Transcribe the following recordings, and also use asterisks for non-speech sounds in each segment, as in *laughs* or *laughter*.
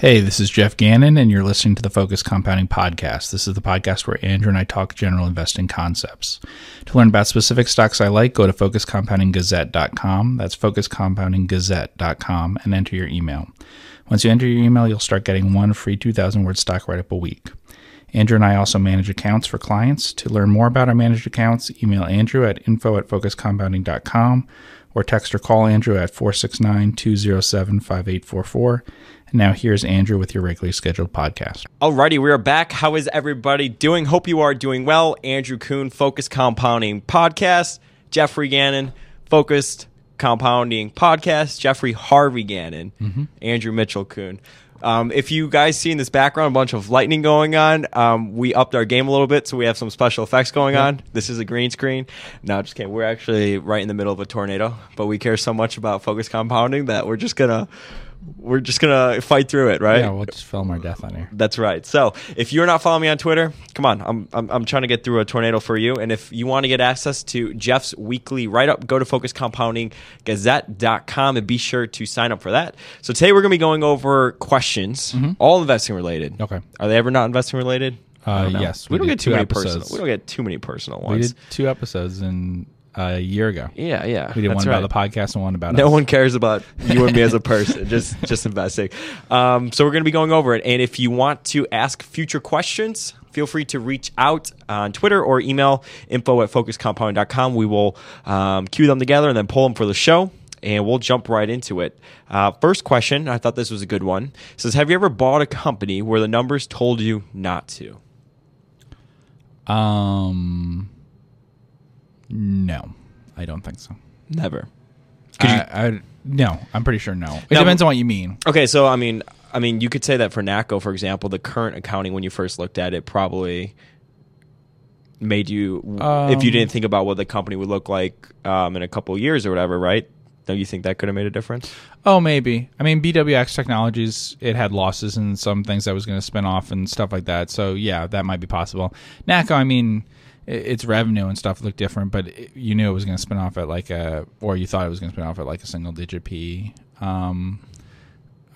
Hey, this is Geoff Gannon, and you're listening to the Focus Compounding Podcast. This is the podcast where Andrew and I talk general investing concepts. To learn about specific stocks I like, go to focuscompoundinggazette.com. That's focuscompoundinggazette.com and enter your email. Once you enter your email, you'll start getting one free 2,000 word stock write up a week. Andrew and I also manage accounts for clients. To learn more about our managed accounts, email Andrew at info at focuscompounding.com or text or call Andrew at 469 207 5844. And now here's Andrew with your regularly scheduled podcast. Alrighty, we are back. How is everybody doing? Hope you are doing well. Andrew Kuhn, Focus Compounding Podcast. Geoffrey Gannon, Focused Compounding Podcast. Geoffrey Harvey Gannon. Mm-hmm. Andrew Mitchell Kuhn. Um, if you guys see in this background a bunch of lightning going on, um, we upped our game a little bit, so we have some special effects going on. This is a green screen. No, just kidding. We're actually right in the middle of a tornado, but we care so much about focus compounding that we're just gonna we're just gonna fight through it, right? Yeah, we'll just film our death on here. That's right. So if you're not following me on Twitter, come on. I'm, I'm, I'm trying to get through a tornado for you. And if you want to get access to Geoff's weekly write up, go to focuscompoundinggazette.com and be sure to sign up for that. So today we're going to be going over questions, all investing related. Mm-hmm. Okay. Are they ever not investing related? Uh, I don't know. yes, We, we don't get too many episodes. personal. We don't get too many personal ones. We did two episodes in a year ago. Yeah, yeah. We did one right. about the podcast and one about it. No us. one cares about you and me as a *laughs* person, just just investing. Um, so we're going to be going over it. And if you want to ask future questions, feel free to reach out on Twitter or email info at focuscompounding.com. We will um, queue them together and then pull them for the show. And we'll jump right into it. Uh, first question, I thought this was a good one. It says, Have you ever bought a company where the numbers told you not to? Um, no, I don't think so. Never. I, I, no, I'm pretty sure no. It Now- depends on what you mean. Okay, so I mean, I mean, you could say that for NACCO, for example, the current accounting when you first looked at it probably made you, if you Um, didn't think about what the company would look like um, in a couple of years or whatever, right? Don't you think that could have made a difference? Oh, maybe. I mean, BWX Technologies, it had losses and some things that was going to spin off and stuff like that. So, yeah, that might be possible. NACCO, I mean, its revenue and stuff looked different, but it, you knew it was going to spin off at like a, or you thought it was going to spin off at like a single digit P. Um,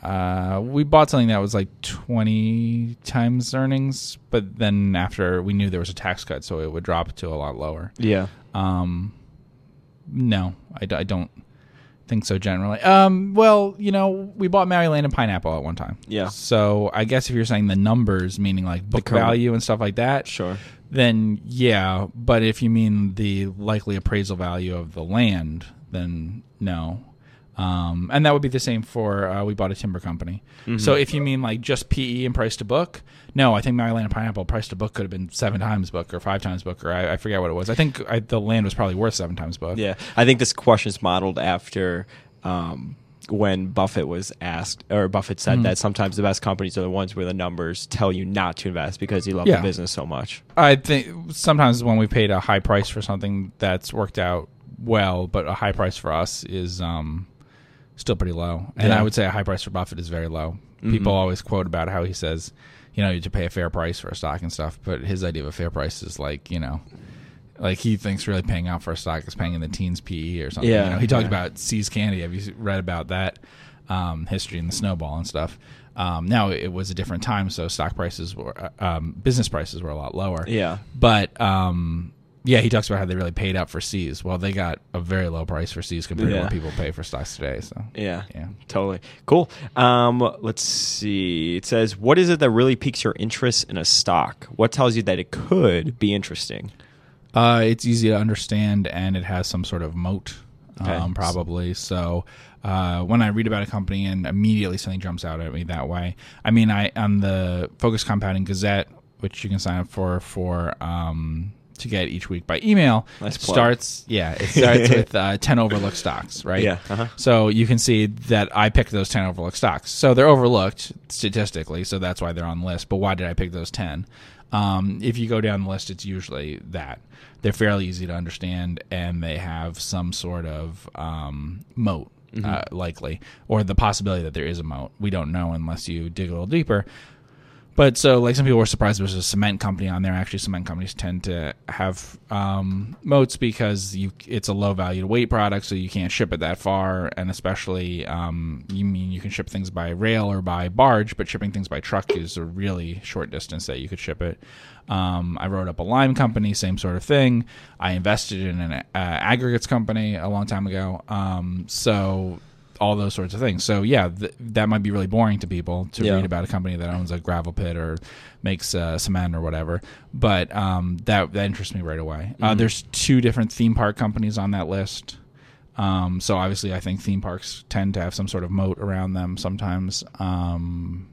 uh, we bought something that was like 20 times earnings, but then after we knew there was a tax cut, so it would drop to a lot lower. Yeah. Um, no, I don't think so generally. Um, well, you know, we bought Maui Land and Pineapple at one time. Yeah. So I guess if you're saying the numbers, meaning like book value and stuff like that, Sure. then yeah. But if you mean the likely appraisal value of the land, then no. Um, and that would be the same for uh, we bought a timber company. Mm-hmm. So if you mean like just PE and price to book, no, I think Maui Land and Pineapple price to book could have been seven times book or five times book or I, I forget what it was. I think I, the land was probably worth seven times book. Yeah. I think this question is modeled after um, when Buffett was asked, or Buffett Mm-hmm. said that sometimes the best companies are the ones where the numbers tell you not to invest because you love Yeah. the business so much. I think sometimes when we paid a high price for something that's worked out well, but a high price for us is um, still pretty low. And Yeah. I would say a high price for Buffett is very low. People always quote about how he says, you know, you have to pay a fair price for a stock and stuff, but his idea of a fair price is like, you know, like he thinks really paying out for a stock is paying in the teens PE or something. Yeah, you know, he talked yeah. about See's Candy. Have you read about that um, history and the snowball and stuff? Um, now it was a different time, so stock prices were, uh, um, business prices were a lot lower. Yeah. But um, yeah, he talks about how they really paid up for See's. Well, they got a very low price for See's compared to what people pay for stocks today. So Yeah. yeah. Totally. Cool. Um, let's see. It says, what is it that really piques your interest in a stock? What tells you that it could be interesting? Uh, it's easy to understand and it has some sort of moat, Okay. um, probably. So uh, when I read about a company and immediately something jumps out at me that way, I mean, I on the Focus Compounding Gazette, which you can sign up for for um, to get each week by email, Nice starts yeah, it *laughs* starts with uh, ten overlooked stocks, right? Yeah, uh-huh. So you can see that I picked those 10 overlooked stocks. So they're overlooked statistically, so that's why they're on the list. But why did I pick those 10? Um, if you go down the list, it's usually that. They're fairly easy to understand and they have some sort of um, moat, uh, likely, or the possibility that there is a moat. We don't know unless you dig a little deeper. But so like some people were surprised there was a cement company on there. Actually, cement companies tend to have um, moats because you it's a low value to weight product, so you can't ship it that far, and especially um, you mean you can ship things by rail or by barge, but shipping things by truck is a really short distance that you could ship it. Um, I wrote up a lime company, same sort of thing. I invested in an uh, aggregates company a long time ago. Um, so all those sorts of things. So yeah, th- that might be really boring to people to Yeah. read about a company that owns a gravel pit or makes uh, cement or whatever. But um, that that interests me right away. Uh, there's two different theme park companies on that list. Um, so obviously, I think theme parks tend to have some sort of moat around them sometimes. Um,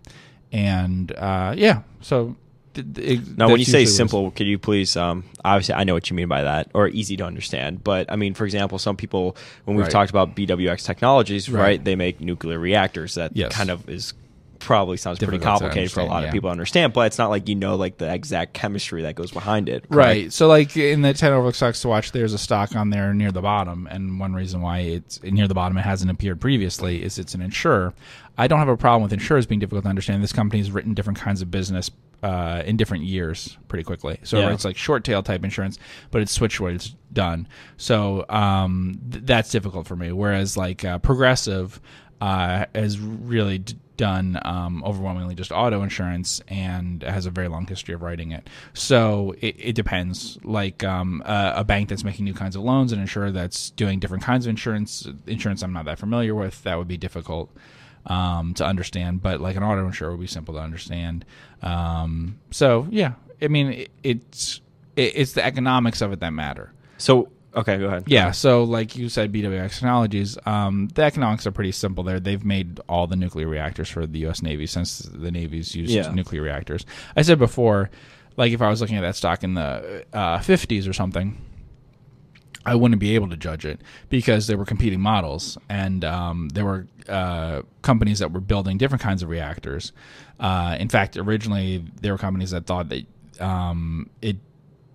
and uh, yeah, so. Th- th- it- Now, when you say simple, could you please? Um, obviously, I know what you mean by that, or easy to understand. But I mean, for example, some people, when we've Right. talked about BWX technologies, right. Right. they make nuclear reactors. That Yes. kind of is probably sounds pretty Difficult to complicated for a lot understand, of people to understand. But it's not like you know like the exact chemistry that goes behind it. correct? Right. So, like in the 10 overlooked stocks to watch, there's a stock on there near the bottom. And one reason why it's near the bottom, it hasn't appeared previously, is it's an insurer. I don't have a problem with insurers being difficult to understand. This company has written different kinds of business uh, in different years pretty quickly. So Yeah. it's like short tail type insurance, but it's switched what it's done. So um, th- that's difficult for me. Whereas, like uh, Progressive uh, has really d- done um, overwhelmingly just auto insurance and has a very long history of writing it. So it, it depends. Like um, a, a bank that's making new kinds of loans, an insurer that's doing different kinds of insurance, insurance I'm not that familiar with, that would be difficult um, to understand. But like an auto insurer would be simple to understand. Um, so yeah, I mean it, it's it, it's the economics of it that matter. So okay, go ahead. Yeah, so like you said, BWX Technologies, um, the economics are pretty simple there. They've made all the nuclear reactors for the U.S. Navy since the Navy's used Yeah. nuclear reactors. I said before, like if I was looking at that stock in the uh, 50s or something, I wouldn't be able to judge it because there were competing models and um, there were uh, companies that were building different kinds of reactors. Uh, in fact, originally there were companies that thought that um, it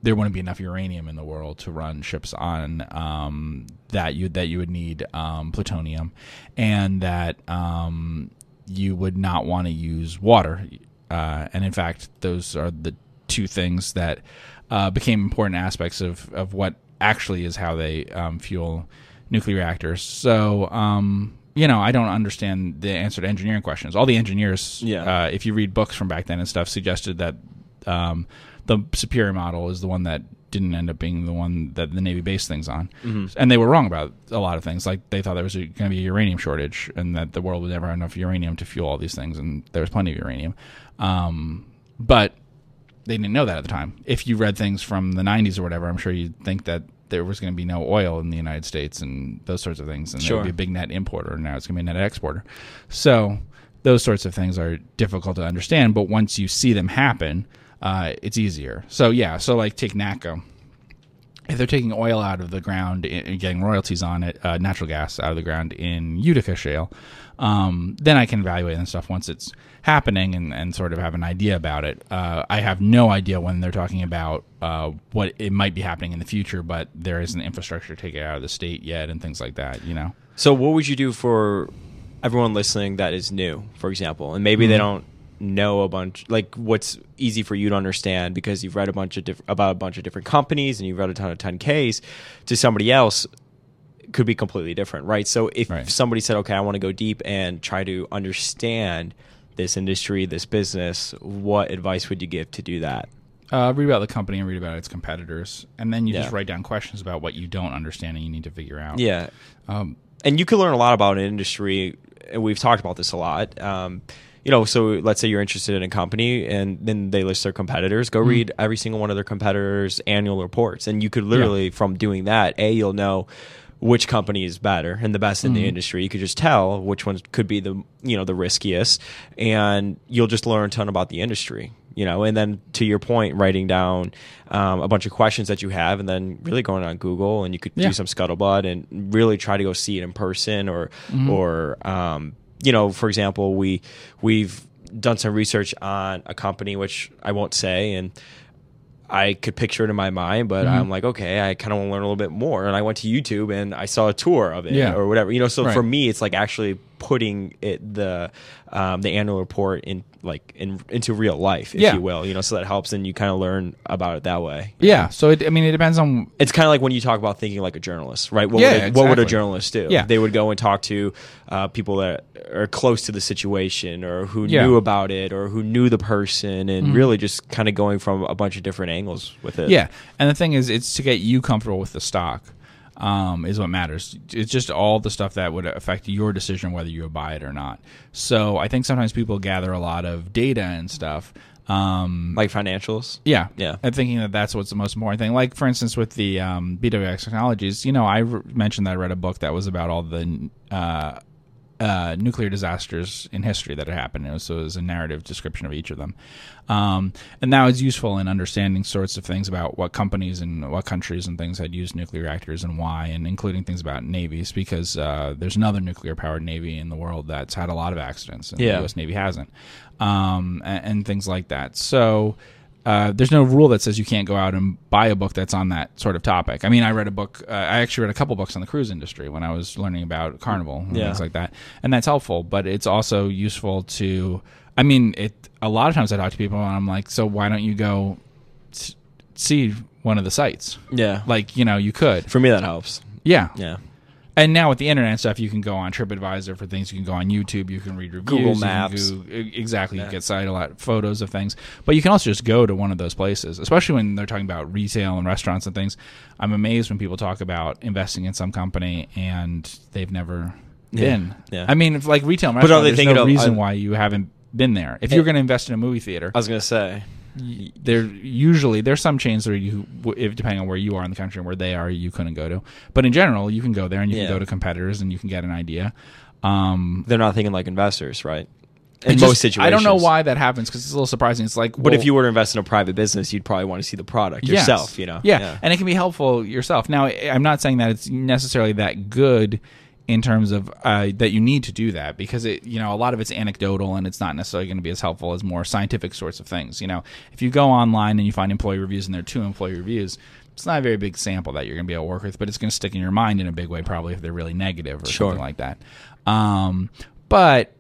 there wouldn't be enough uranium in the world to run ships on um, that you that you would need um, plutonium, and that um, you would not want to use water. Uh, and in fact, those are the two things that uh, became important aspects of, of what actually is how they um, fuel nuclear reactors. So, um, you know, I don't understand the answer to engineering questions. All the engineers, Yeah. uh, if you read books from back then and stuff, suggested that um, the superior model is the one that didn't end up being the one that the Navy based things on. And they were wrong about a lot of things. Like they thought there was going to be a uranium shortage and that the world would never have enough uranium to fuel all these things, and there was plenty of uranium. Um, but they didn't know that at the time. If you read things from the 90s or whatever, I'm sure you'd think that there was going to be no oil in the United States and those sorts of things, and there would be a big net importer, and now it's going to be a net exporter. So those sorts of things are difficult to understand, but once you see them happen, uh, it's easier. So yeah, so like take NACCO. If they're taking oil out of the ground and getting royalties on it, uh, natural gas out of the ground in Utica Shale, um, then I can evaluate and stuff once it's happening and, and sort of have an idea about it. Uh, I have no idea when they're talking about uh, what it might be happening in the future, but there isn't infrastructure to take it out of the state yet and things like that, you know? So, what would you do for everyone listening that is new, for example, and maybe Mm-hmm. they don't know a bunch, like what's easy for you to understand because you've read a bunch of diff- about a bunch of different companies and you've read a ton of 10Ks to somebody else could be completely different, right? So, if Right. somebody said, okay, I want to go deep and try to understand this industry, this business, what advice would you give to do that? Uh, read about the company and read about its competitors, and then you Yeah. just write down questions about what you don't understand and you need to figure out. Yeah. Um, and you can learn a lot about an industry and we've talked about this a lot um, you know so let's say you're interested in a company and then they list their competitors Mm-hmm. go read every single one of their competitors annual reports and you could literally from doing that a you'll know which company is better and the best in Mm-hmm. the industry you could just tell which one could be the you know the riskiest and you'll just learn a ton about the industry you know and then to your point writing down um, a bunch of questions that you have and then really going on google and you could Yeah. do some scuttlebutt and really try to go see it in person or Mm-hmm. or um, you know for example we we've done some research on a company which I won't say and I could picture it in my mind, but Mm-hmm. I'm like, okay, I kind of want to learn a little bit more. And I went to YouTube and I saw a tour of it Yeah. or whatever, you know. So Right. for me, it's like actually putting it the um, the annual report in like in into real life, if Yeah. you will. You know, so that helps, and you kind of learn about it that way. Yeah. So it, I mean, it depends on. It's kind of like when you talk about thinking like a journalist, right? What, Yeah, would, a, what would a journalist do? Yeah. They would go and talk to uh, people that are close to the situation or who Yeah. Mm-hmm. knew about it or who knew the person and really just kind of going from a bunch of different angles with it. Yeah, and the thing is, it's to get you comfortable with the stock. Um, is what matters. It's just all the stuff that would affect your decision whether you buy it or not. So I think sometimes people gather a lot of data and stuff. Um, Like financials. Yeah, Yeah. And thinking that that's what's the most important thing. Like for instance, with the um, BWX technologies, you know, I re- mentioned that I read a book that was about all the uh, uh, nuclear disasters in history that had happened. It was, so it was a narrative description of each of them, um, and that was useful in understanding sorts of things about what companies and what countries and things had used nuclear reactors and why, and including things about navies because uh, there's another nuclear powered navy in the world that's had a lot of accidents, and Yeah. the U.S. Navy hasn't, um, and, and things like that. So. Uh, there's no rule that says you can't go out and buy a book that's on that sort of topic. I mean, I read a book. Uh, I actually read a couple books on the cruise industry when I was learning about Carnival and Yeah. things like that, and that's helpful. But it's also useful to. I mean, it. A lot of times I talk to people and I'm like, so why don't you go s- see one of the sites? Yeah. Like, you know, you could. For me, that helps. Yeah. Yeah. And now with the internet stuff, you can go on TripAdvisor for things. You can go on YouTube. You can read reviews. Google Maps. do- e- exactly. Yeah. You get satellite photos of things. But you can also just go to one of those places, especially when they're talking about retail and restaurants and things. I'm amazed when people talk about investing in some company and they've never Yeah. been. Yeah. I mean, if like retail But are they there's thinking no reason are- why you haven't been there. If you're going to invest in a movie theater, I was gonna say. There usually there's some chains where you if depending on where you are in the country and where they are you couldn't go to but in general you can go there and you Yeah. can go to competitors and you can get an idea um They're not thinking like investors, right? In just- most situations. i don't know why that happens because it's a little surprising it's like But if you were to invest in a private business, you'd probably want to see the product yes. yourself. You know. yeah. and it can be helpful yourself now i'm not saying that it's necessarily that good in terms of uh, that you need to do that because it you know a lot of it's anecdotal and it's not necessarily going to be as helpful as more scientific sorts of things you know if you go online and you find employee reviews and there are two employee reviews it's not a very big sample that you're going to be able to work with but it's going to stick in your mind in a big way probably if they're really negative or Sure. something like that um, but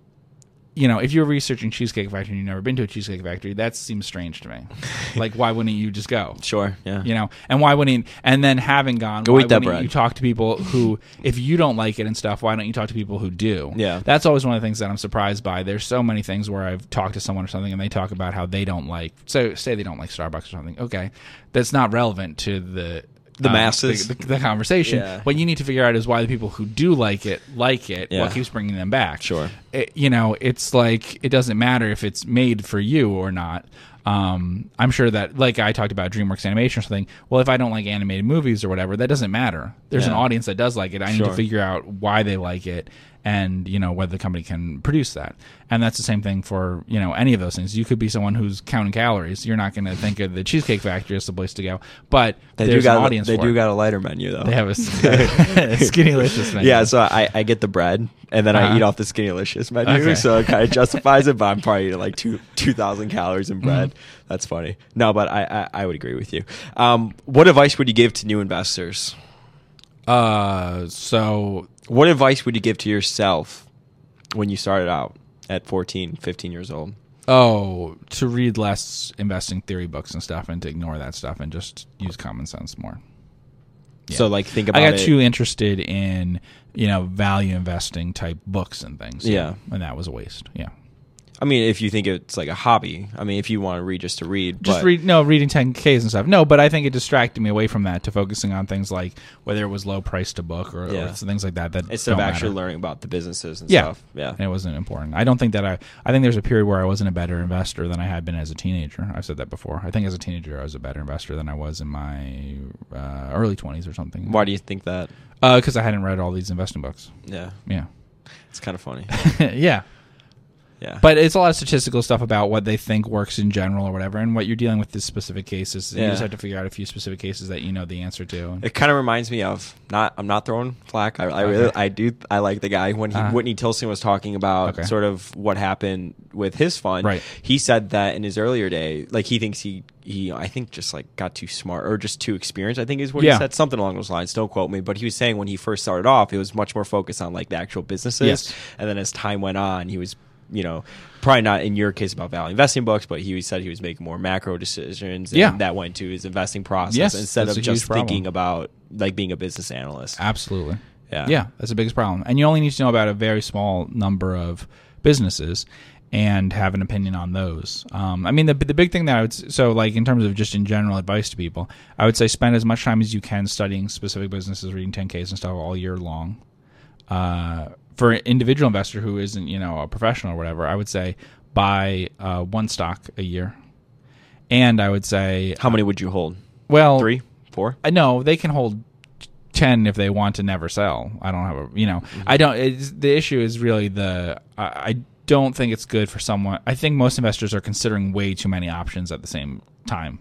you know, if you're researching Cheesecake Factory and you've never been to a Cheesecake Factory, that seems strange to me. *laughs* like, why wouldn't you just go? Sure. Yeah. You know, and why wouldn't and then having gone, Go why eat that wouldn't bread. you talk to people who, if you don't like it and stuff, why don't you talk to people who do? Yeah. that's always one of the things that I'm surprised by. There's so many things where I've talked to someone or something and they talk about how they don't like, so say they don't like Starbucks or something. Okay, that's not relevant to the The uh, masses. the, the, the conversation. Yeah. What you need to figure out is why the people who do like it like it. Yeah. What keeps bringing them back? Sure. it, you know, it's like it doesn't matter if it's made for you or not. Um, I'm sure that, like I talked about DreamWorks animation or something. Well, if I don't like animated movies or whatever, that doesn't matter. There's an audience that does like it. I need to figure out why they like it and you know whether the company can produce that. And that's the same thing for you know any of those things. You could be someone who's counting calories. You're not going to think of the Cheesecake Factory as the place to go, but They there's do got an a- audience. They do it. got a lighter menu though. They have a *laughs* *laughs* SkinnyLicious menu. Yeah, so I, I get the bread and then I Uh-huh. eat off the SkinnyLicious menu, Okay. so it kind of *laughs* justifies it. But I'm probably eating like two two thousand calories in bread. Mm-hmm. That's funny. No, but I, I I would agree with you. Um, what advice would you give to new investors? Uh, so What advice would you give to yourself when you started out at 14, 15 years old? Oh, to read less investing theory books and stuff, and to ignore that stuff, and just use common sense more. Yeah. So like think about I got it. too interested in you know value investing type books and things. Yeah. and that was a waste. Yeah, I mean, if you think it's like a hobby, I mean, if you want to read just to read, just read no reading 10ks and stuff. No, but I think it distracted me away from that to focusing on things like whether it was low price to book or, Yeah. or things like that. That instead of actually matter. learning about the businesses and Yeah. stuff. Yeah. And it wasn't important. I don't think that I. I think there's a period where I wasn't a better investor than I had been as a teenager. I've said that before. I think as a teenager I was a better investor than I was in my uh, early 20s or something. Why do you think that? Because I hadn't read all these investing books. Yeah, Yeah. it's kind of funny. *laughs* yeah. Yeah. But it's a lot of statistical stuff about what they think works in general or whatever, and what you're dealing with this specific cases. You just have to figure out a few specific cases that you know the answer to. It kind of reminds me of not. I'm not throwing flack. I, I really, Okay. I do. I like the guy when he, Uh-huh. Whitney Tilson was talking about Okay. sort of what happened with his fund. Right. He said that in his earlier day, like he thinks he he I think just like got too smart or just too experienced. I think is what Yeah. he said. Something along those lines. Don't quote me, but he was saying when he first started off, it was much more focused on like the actual businesses. Yes. And then as time went on, he was you know probably not in your case about value investing books, but he said he was making more macro decisions. And Yeah. that went to his investing process Yes, instead of just thinking about like being a business analyst. Absolutely. Yeah. Yeah, that's the biggest problem. And you only need to know about a very small number of businesses and have an opinion on those. Um, I mean, the the big thing that I would so like in terms of just in general advice to people, I would say spend as much time as you can studying specific businesses, reading 10ks and stuff all year long. Uh, for an individual investor who isn't you know a professional or whatever, I would say buy uh, one stock a year. And I would say, How many would you hold? well, Three, four? I know they can hold ten if they want to never sell. I don't have a you know I don't. It's, the issue is really the I, I don't think it's good for someone. I think most investors are considering way too many options at the same time.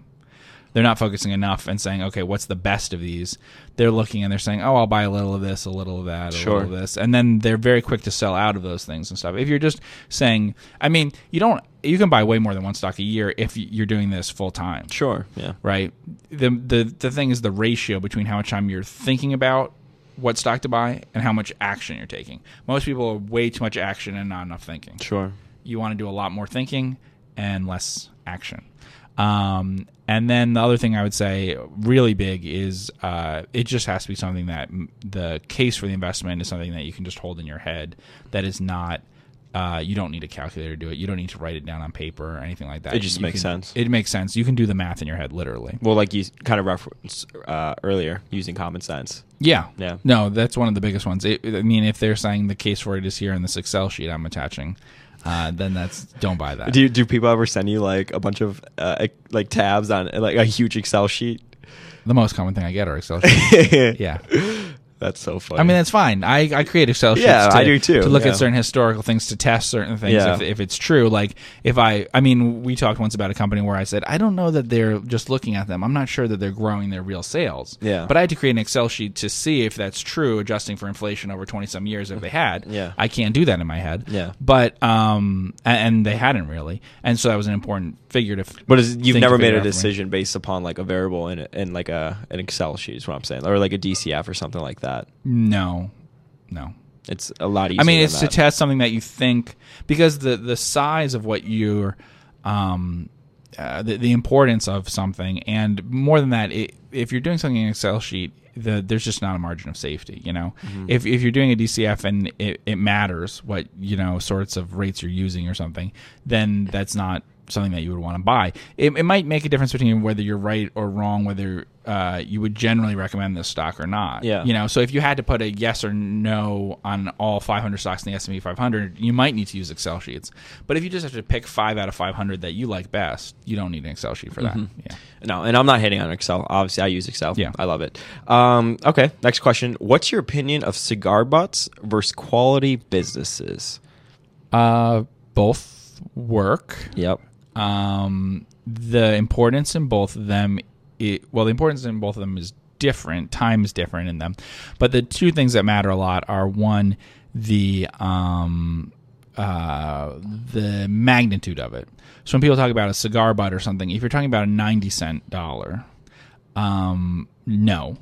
They're not focusing enough and saying, okay, what's the best of these? They're looking and they're saying, oh, I'll buy a little of this, a little of that, a Sure. little of this, and then they're very quick to sell out of those things and stuff. If you're just saying, I mean, you don't, you can buy way more than one stock a year if you're doing this full time Sure. Yeah. right? The the the thing is the ratio between how much time you're thinking about what stock to buy and how much action you're taking. Most people are way too much action and not enough thinking. Sure. You want to do a lot more thinking and less action. Um, and then the other thing I would say, really big, is uh, it just has to be something that mm, the case for the investment is something that you can just hold in your head. That is not. Uh, you don't need a calculator to do it. You don't need to write it down on paper or anything like that. It just You makes can- sense. It makes sense. You can do the math in your head, literally. Well, like you kind of referenced uh, earlier, using common sense. Yeah. Yeah. No, that's one of the biggest ones. It, I mean, if they're saying the case for it is here in this Excel sheet I'm attaching, uh, then that's don't buy that. Do you, do people ever send you like a bunch of uh, like tabs on like a huge Excel sheet? the most common thing I get are Excel sheets. *laughs* yeah. That's so funny. I mean, that's fine. I, I create Excel sheets. Yeah, to, I do too, To look yeah. at certain historical things, to test certain things. Yeah. If, if it's true, like if I, I mean, we talked once about a company where I said I don't know that they're just looking at them. I'm not sure that they're growing their real sales. Yeah. But I had to create an Excel sheet to see if that's true, adjusting for inflation over 20 some years. If they had, *laughs* Yeah. I can't do that in my head. Yeah. But um, a- and they hadn't really, and so that was an important figure to. f- but is, you've never made a out for me. decision based upon like a variable in in like a an Excel sheet is what I'm saying, or like a DCF or something like that. No, no. It's a lot easier. I mean, it's to test something that you think because the the size of what you're, um, uh, the the importance of something, and more than that, it, if you're doing something in an Excel sheet, the there's just not a margin of safety. You know, Mm-hmm. if if you're doing a DCF and it, it matters what you know sorts of rates you're using or something, then that's not something that you would want to buy. It, it might make a difference between whether you're right or wrong, whether uh, you would generally recommend this stock or not. Yeah. You know, so if you had to put a yes or no on all 500 stocks in the S&P 500, you might need to use Excel sheets. But if you just have to pick five out of 500 that you like best, you don't need an Excel sheet for that. Yeah. No, and I'm not hating on Excel. Obviously, I use Excel. Yeah. I love it. Um, okay, next question. What's your opinion of cigar butts versus quality businesses? Uh, both work. Yep. Um, the importance in both of them it, well the importance in both of them is different time is different in them but the two things that matter a lot are one the um, uh, the magnitude of it. So when people talk about a cigar butt or something if you're talking about a 90 cent dollar um, no.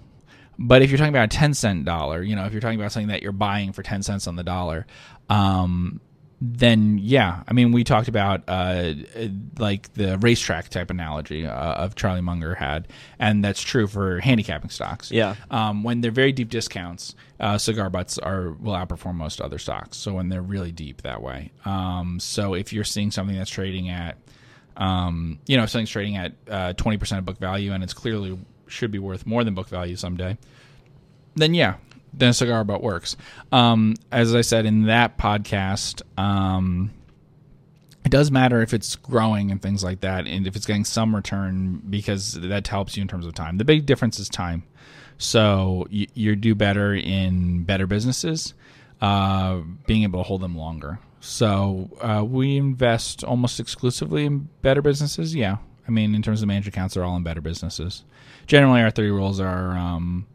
But if you're talking about a 10 cent dollar, you know, if you're talking about something that you're buying for 10 cents on the dollar, um, then yeah, I mean, we talked about uh, like the racetrack type analogy uh, of Charlie Munger had, and that's true for handicapping stocks. Yeah. Um, when they're very deep discounts, uh, cigar butts are will outperform most other stocks. So when they're really deep that way, um, so if you're seeing something that's trading at um, you know, if something's trading at uh, twenty percent of book value and it's clearly should be worth more than book value someday, then yeah, then a cigar butt works. Um, as I said in that podcast, um, it does matter if it's growing and things like that, and if it's getting some return because that helps you in terms of time. The big difference is time. So you, you do better in better businesses, uh, being able to hold them longer. So uh, we invest almost exclusively in better businesses. Yeah. I mean, in terms of managed accounts, they're all in better businesses. Generally, our three rules are um,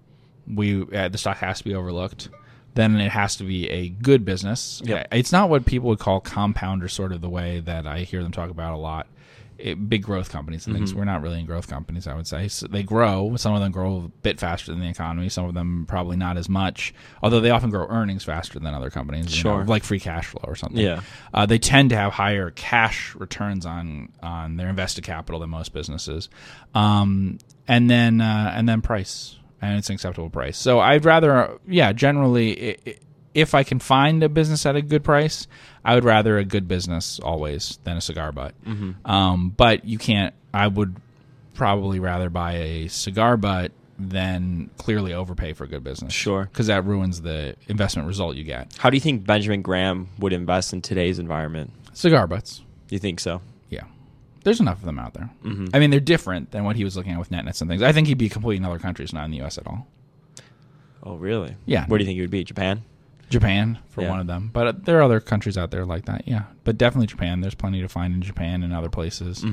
we uh, the stock has to be overlooked. Then it has to be a good business. Yep. It's not what people would call compounder, sort of the way that I hear them talk about a lot. It, big growth companies and things. We're not really in growth companies, I would say. So they grow. Some of them grow a bit faster than the economy. Some of them probably not as much. Although they often grow earnings faster than other companies. you know, Sure. like free cash flow or something. Yeah. Uh, they tend to have higher cash returns on on their invested capital than most businesses, um, and then uh, and then price, and it's an acceptable price. So I'd rather, yeah, generally, if I can find a business at a good price, I would rather a good business always than a cigar butt. Um, but you can't. I would probably rather buy a cigar butt than clearly overpay for a good business. Sure. because that ruins the investment result you get. How do you think Benjamin Graham would invest in today's environment? Cigar butts. You think so? There's enough of them out there. I mean, they're different than what he was looking at with NetNets and things. I think he'd be complete in other countries, not in the U.S. at all. Oh, really? Yeah. Where do you think he would be? Japan? Japan, for Yeah. one of them. But uh, there are other countries out there like that, yeah. But definitely Japan. There's plenty to find in Japan and other places.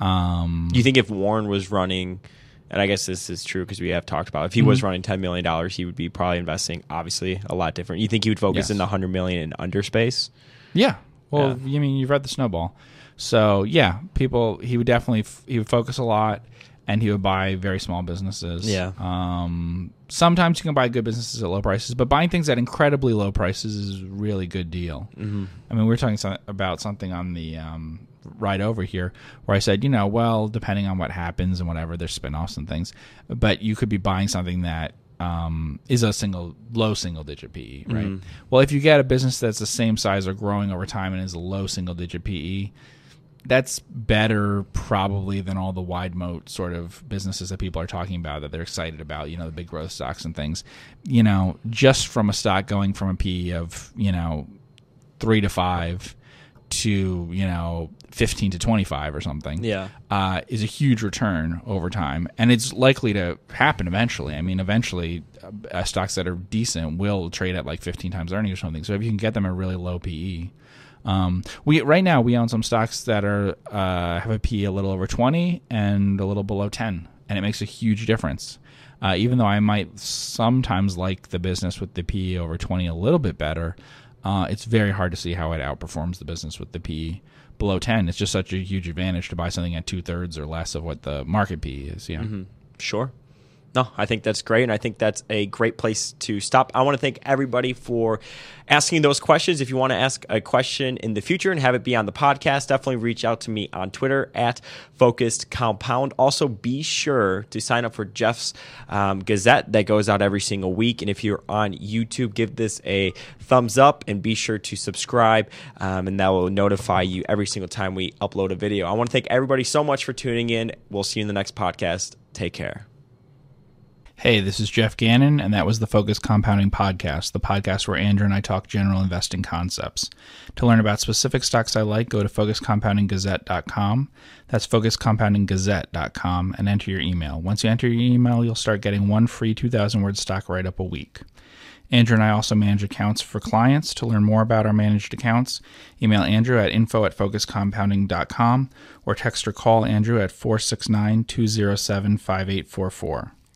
Um, you think if Warren was running, and I guess this is true because we have talked about, if he Mm-hmm. was running ten million dollars, he would be probably investing obviously a lot different. You think he would focus Yes. in the hundred million and under space? Yeah. Well, Yeah. I mean, you've read the snowball, so yeah, people. He would definitely f- he would focus a lot, and he would buy very small businesses. Yeah. Um. Sometimes you can buy good businesses at low prices, but buying things at incredibly low prices is a really good deal. Mm-hmm. I mean, we were talking some, about something on the um, ride over here where I said, you know, well, depending on what happens and whatever, there's spin-offs and things, but you could be buying something that um, is a single low single digit PE, right? Well, if you get a business that's the same size or growing over time and is a low single digit PE, that's better probably than all the wide moat sort of businesses that people are talking about that they're excited about, you know, the big growth stocks and things. You know, just from a stock going from a PE of, you know, three to five to, you know, 15 to 25 or something Yeah. uh, is a huge return over time, and it's likely to happen eventually. I mean, eventually, uh, stocks that are decent will trade at like 15 times earnings or something. So if you can get them at really low PE, um, we right now we own some stocks that are uh, have a PE a little over 20 and a little below 10, and it makes a huge difference. Uh, even though I might sometimes like the business with the PE over 20 a little bit better, uh, it's very hard to see how it outperforms the business with the PE below 10. It's just such a huge advantage to buy something at two thirds or less of what the market PE is. Yeah. Sure. No, I think that's great, and I think that's a great place to stop. I want to thank everybody for asking those questions. If you want to ask a question in the future and have it be on the podcast, definitely reach out to me on Twitter at Focused Compound. Also, be sure to sign up for Geoff's um, Gazette that goes out every single week. And if you're on YouTube, give this a thumbs up and be sure to subscribe, um, and that will notify you every single time we upload a video. I want to thank everybody so much for tuning in. We'll see you in the next podcast. Take care. Hey, this is Geoff Gannon, and that was the Focus Compounding Podcast, the podcast where Andrew and I talk general investing concepts. To learn about specific stocks I like, go to focuscompoundinggazette.com. That's focuscompoundinggazette.com and enter your email. Once you enter your email, you'll start getting one free 2,000 word stock write up a week. Andrew and I also manage accounts for clients. To learn more about our managed accounts, email Andrew at info at focuscompounding.com or text or call Andrew at 469 207 5844.